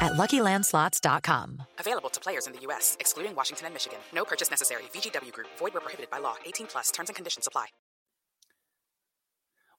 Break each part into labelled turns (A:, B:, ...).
A: at LuckyLandSlots.com.
B: Available to players in the U.S., excluding Washington and Michigan. No purchase necessary. VGW Group. Void where prohibited by law. 18 plus. Terms and conditions apply.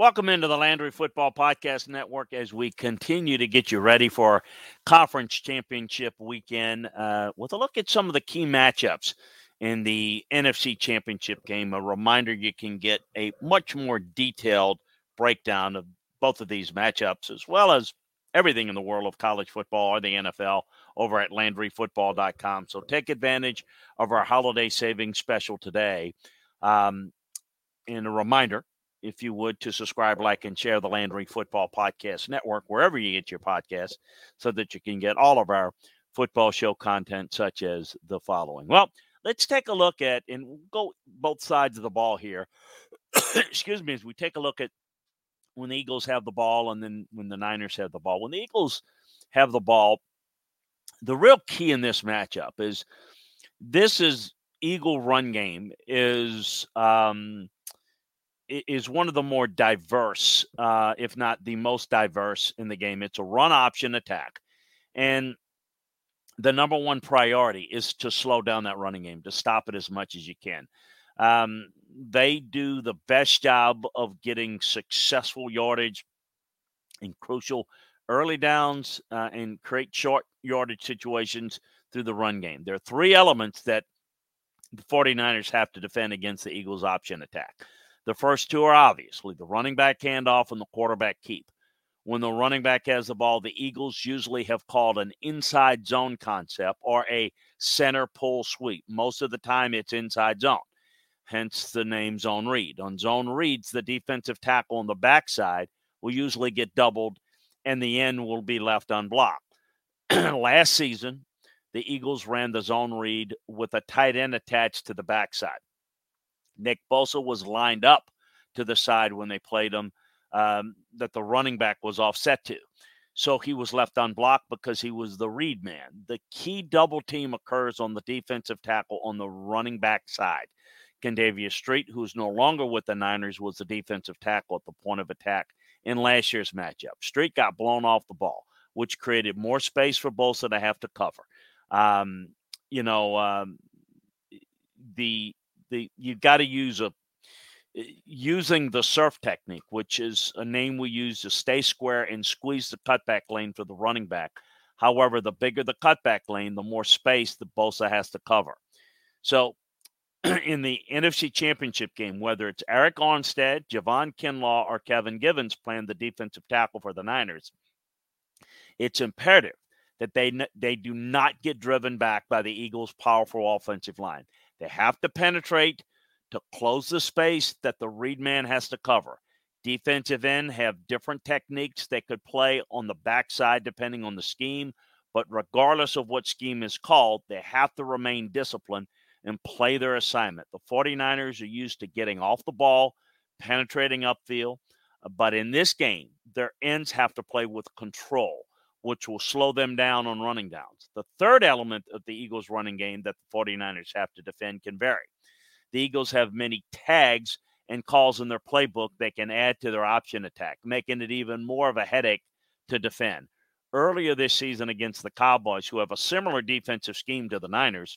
C: Welcome into the Landry Football Podcast Network as we continue to get you ready for Conference Championship weekend uh, with a look at some of the key matchups in the NFC Championship game. A reminder you can get a much more detailed breakdown of both of these matchups as well as everything in the world of college football or the NFL over at LandryFootball.com. So take advantage of our holiday savings special today. Um, and a reminder, if you would, to subscribe, like, and share the Landry Football Podcast Network wherever you get your podcasts so that you can get all of our football show content, such as the following. Well, let's take a look at and go both sides of the ball here. Excuse me, as we take a look at when the Eagles have the ball and then when the Niners have the ball. When the Eagles have the ball, the real key in this matchup is this is Eagle run game is um, is one of the more diverse, uh, if not the most diverse in the game. It's a run option attack, and the number one priority is to slow down that running game, to stop it as much as you can. Um, they do the best job of getting successful yardage in crucial early downs uh, and create short yardage situations through the run game. There are three elements that the 49ers have to defend against the Eagles' option attack. The first two are obviously the running back handoff and the quarterback keep. When the running back has the ball, the Eagles usually have called an inside zone concept or a center pull sweep. Most of the time, it's inside zone hence the name zone read. On zone reads, the defensive tackle on the backside will usually get doubled and the end will be left unblocked. Last season, the Eagles ran the zone read with a tight end attached to the backside. Nick Bosa was lined up to the side when they played him um, that the running back was offset to. So he was left unblocked because he was the read man. The key double team occurs on the defensive tackle on the running back side. Kentavius Street, who's no longer with the Niners, was the defensive tackle at the point of attack in last year's matchup. Street got blown off the ball, which created more space for Bosa to have to cover. Um, you know, um, the the you got to use a using the surf technique, which is a name we use to stay square and squeeze the cutback lane for the running back. However, the bigger the cutback lane, the more space the Bosa has to cover. So in the NFC Championship game, whether it's Arik Armstead, Javon Kinlaw, or Kevin Givens playing the defensive tackle for the Niners, it's imperative that they they do not get driven back by the Eagles' powerful offensive line. They have to penetrate to close the space that the read man has to cover. Defensive end have different techniques they could play on the backside depending on the scheme, but regardless of what scheme is called, they have to remain disciplined and play their assignment. The 49ers are used to getting off the ball, penetrating upfield, uh, but in this game, their ends have to play with control, which will slow them down on running downs. The third element of the Eagles' running game that the 49ers have to defend can vary. The Eagles have many tags and calls in their playbook that can add to their option attack, making it even more of a headache to defend. Earlier this season against the Cowboys, who have a similar defensive scheme to the Niners,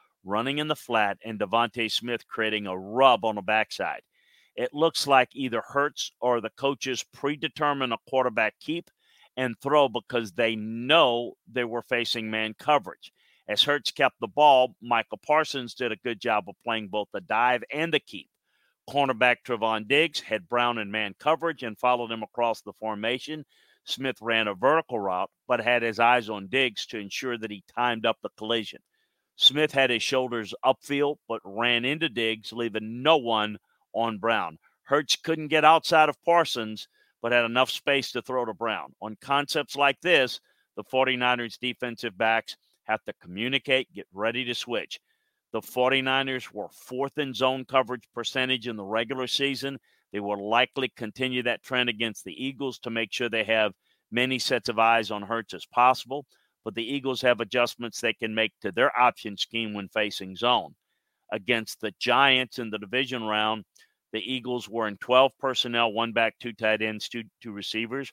C: running in the flat and DeVonta Smith creating a rub on the backside. It looks like either Hurts or the coaches predetermine a quarterback keep and throw because they know they were facing man coverage. As Hurts kept the ball, Micah Parsons did a good job of playing both the dive and the keep. Cornerback Trevon Diggs had Brown in man coverage and followed him across the formation. Smith ran a vertical route, but had his eyes on Diggs to ensure that he timed up the collision. Smith had his shoulders upfield, but ran into Diggs, leaving no one on Brown. Hurts couldn't get outside of Parsons, but had enough space to throw to Brown. On concepts like this, the 49ers defensive backs have to communicate, get ready to switch. The 49ers were fourth in zone coverage percentage in the regular season. They will likely continue that trend against the Eagles to make sure they have many sets of eyes on Hurts as possible but the Eagles have adjustments they can make to their option scheme when facing zone. Against the Giants in the division round, the Eagles were in 12 personnel, one back, two tight ends, two, two receivers.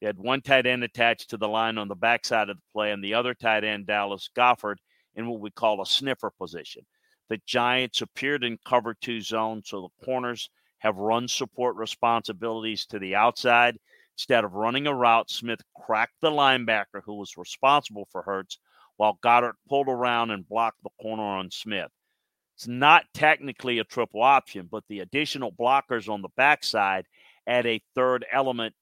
C: They had one tight end attached to the line on the backside of the play, and the other tight end, Dallas Goedert, in what we call a sniffer position. The Giants appeared in cover two zone, so the corners have run support responsibilities to the outside Instead of running a route, Smith cracked the linebacker who was responsible for Hurts while Goedert pulled around and blocked the corner on Smith. It's not technically a triple option, but the additional blockers on the backside add a third element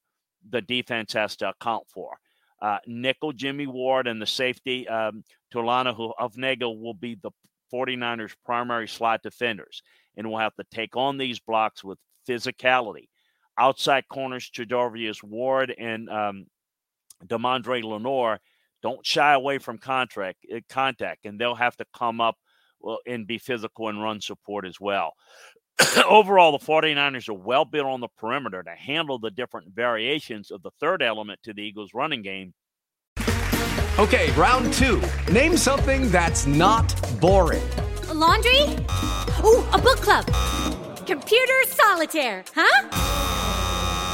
C: the defense has to account for. Uh, nickel Jimmy Ward and the safety um, Talanoa Hufanga will be the 49ers' primary slot defenders and will have to take on these blocks with physicality outside corners Charvarius Ward and um, Deommodore Lenoir don't shy away from contract uh, contact, and they'll have to come up well, and be physical and run support as well. Overall, the 49ers are well built on the perimeter to handle the different variations of the third element to the Eagles' running game.
D: Okay, round two. Name something that's not boring.
E: A laundry? Ooh, a book club. Computer solitaire, huh?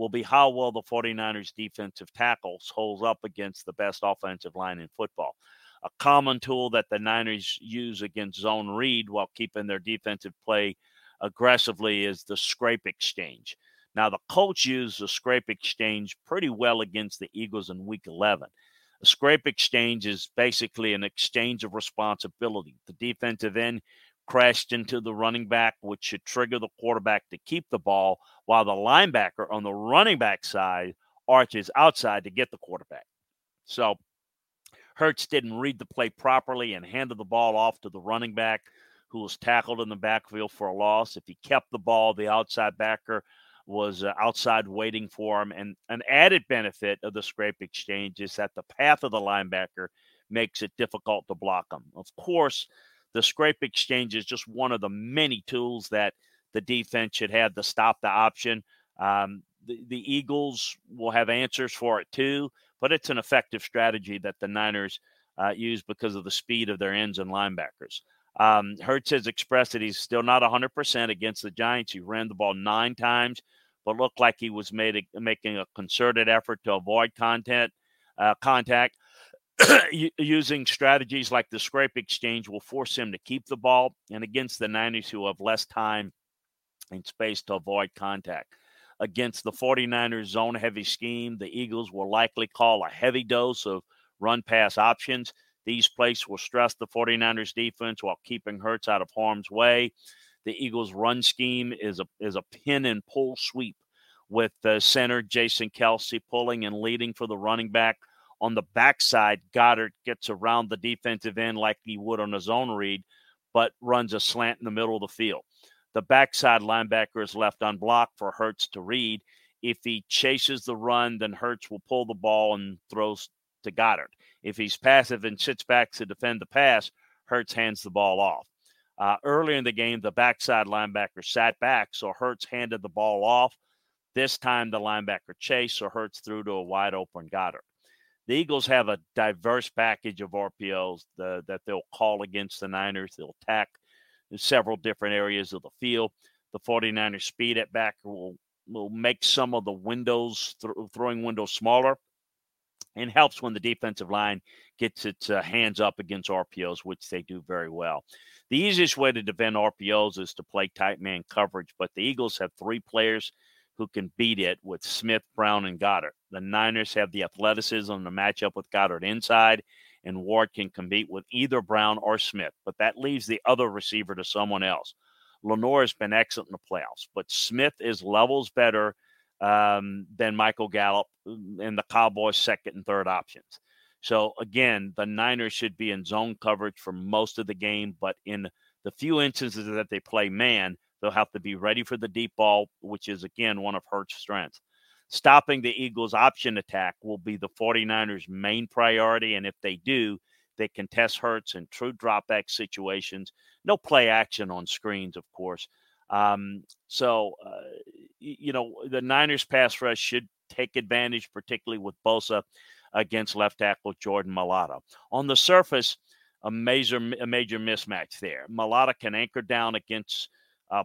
C: will be how well the 49ers defensive tackles holds up against the best offensive line in football. A common tool that the Niners use against zone read while keeping their defensive play aggressively is the scrape exchange. Now, the Colts used the scrape exchange pretty well against the Eagles in week 11. A scrape exchange is basically an exchange of responsibility. The defensive end crashed into the running back, which should trigger the quarterback to keep the ball, while the linebacker on the running back side arches outside to get the quarterback. So Hurts didn't read the play properly and handed the ball off to the running back, who was tackled in the backfield for a loss. If he kept the ball, the outside backer was uh, outside waiting for him. And an added benefit of the scrape exchange is that the path of the linebacker makes it difficult to block him. Of course, the scrape exchange is just one of the many tools that the defense should have to stop the option. Um, the, the Eagles will have answers for it too, but it's an effective strategy that the Niners uh, use because of the speed of their ends and linebackers. Um, Hurts has expressed that he's still not 100% against the Giants. He ran the ball nine times, but looked like he was made a, making a concerted effort to avoid content uh, contact. Using strategies like the scrape exchange will force him to keep the ball, and against the Niners, who have less time and space to avoid contact. Against the 49ers zone heavy scheme, the Eagles will likely call a heavy dose of run pass options. These plays will stress the 49ers defense while keeping Hurts out of harm's way. The Eagles' run scheme is a is a pin and pull sweep with the center Jason Kelce pulling and leading for the running back. On the backside, Goedert gets around the defensive end like he would on a zone read, but runs a slant in the middle of the field. The backside linebacker is left unblocked for Hurts to read. If he chases the run, then Hurts will pull the ball and throws to Goedert. If he's passive and sits back to defend the pass, Hurts hands the ball off. Uh, earlier in the game, the backside linebacker sat back, so Hurts handed the ball off. This time, the linebacker chased, so Hurts threw to a wide open Goedert. The Eagles have a diverse package of RPOs the, that they'll call against the Niners. They'll attack several different areas of the field. The 49ers speed at back will, will make some of the windows, th- throwing windows smaller and helps when the defensive line gets its uh, hands up against RPOs, which they do very well. The easiest way to defend RPOs is to play tight man coverage, but the Eagles have three players who can beat it with Smith, Brown, and Goedert. The Niners have the athleticism to match up with Goedert inside, and Ward can compete with either Brown or Smith, but that leaves the other receiver to someone else. Lenoir has been excellent in the playoffs, but Smith is levels better um, than Michael Gallup and the Cowboys' second and third options. So again, the Niners should be in zone coverage for most of the game, but in the few instances that they play man, they'll have to be ready for the deep ball, which is again one of Hurts' strengths. Stopping the Eagles' option attack will be the 49ers' main priority, and if they do, they can test Hurts in true dropback situations. No play action on screens, of course. Um, so, uh, you know, the Niners pass rush should take advantage, particularly with Bosa against left tackle Jordan Mailata. On the surface, a major a major mismatch there. Malata can anchor down against uh,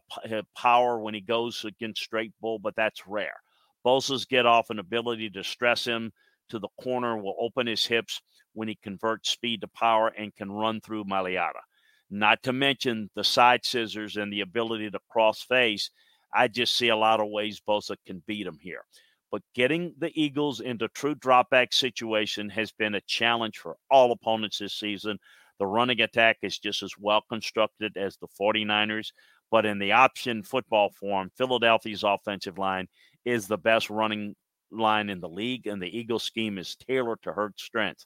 C: power when he goes against straight bull, but that's rare. Bosa's get off and ability to stress him to the corner will open his hips when he converts speed to power and can run through Mailata. Not to mention the side scissors and the ability to cross face. I just see a lot of ways Bosa can beat him here. But getting the Eagles into true dropback situation has been a challenge for all opponents this season. The running attack is just as well constructed as the 49ers, but in the option football form, Philadelphia's offensive line is the best running line in the league, and the Eagles scheme is tailored to Hurts' strengths.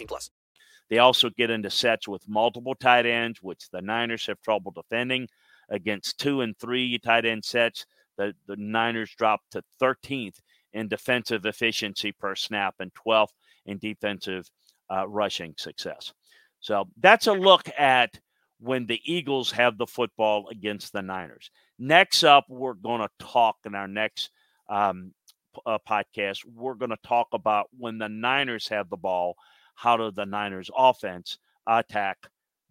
B: plus.
C: They also get into sets with multiple tight ends, which the Niners have trouble defending. Against two and three tight end sets, the, the Niners drop to 13th in defensive efficiency per snap and 12th in defensive uh, rushing success. So that's a look at – when the Eagles have the football against the Niners. Next up, we're going to talk in our next um, uh, podcast. We're going to talk about when the Niners have the ball, how do the Niners offense attack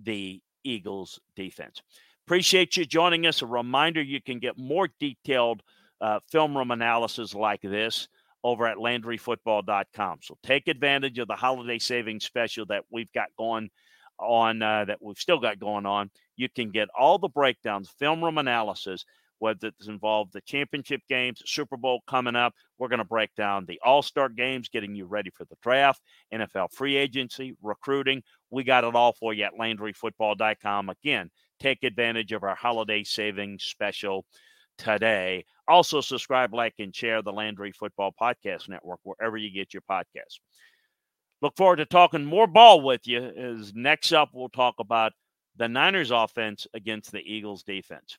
C: the Eagles defense? Appreciate you joining us. A reminder you can get more detailed uh, film room analysis like this over at LandryFootball.com. So take advantage of the holiday savings special that we've got going on uh, that we've still got going on. You can get all the breakdowns, film room analysis whether it's involved the championship games, Super Bowl coming up. We're going to break down the All Star games, getting you ready for the draft, NFL free agency, recruiting. We got it all for you at LandryFootball.com. Again, take advantage of our holiday savings special today. Also, subscribe, like, and share the Landry Football Podcast Network wherever you get your podcasts. Look forward to talking more ball with you. As next up, we'll talk about the Niners offense against the Eagles defense.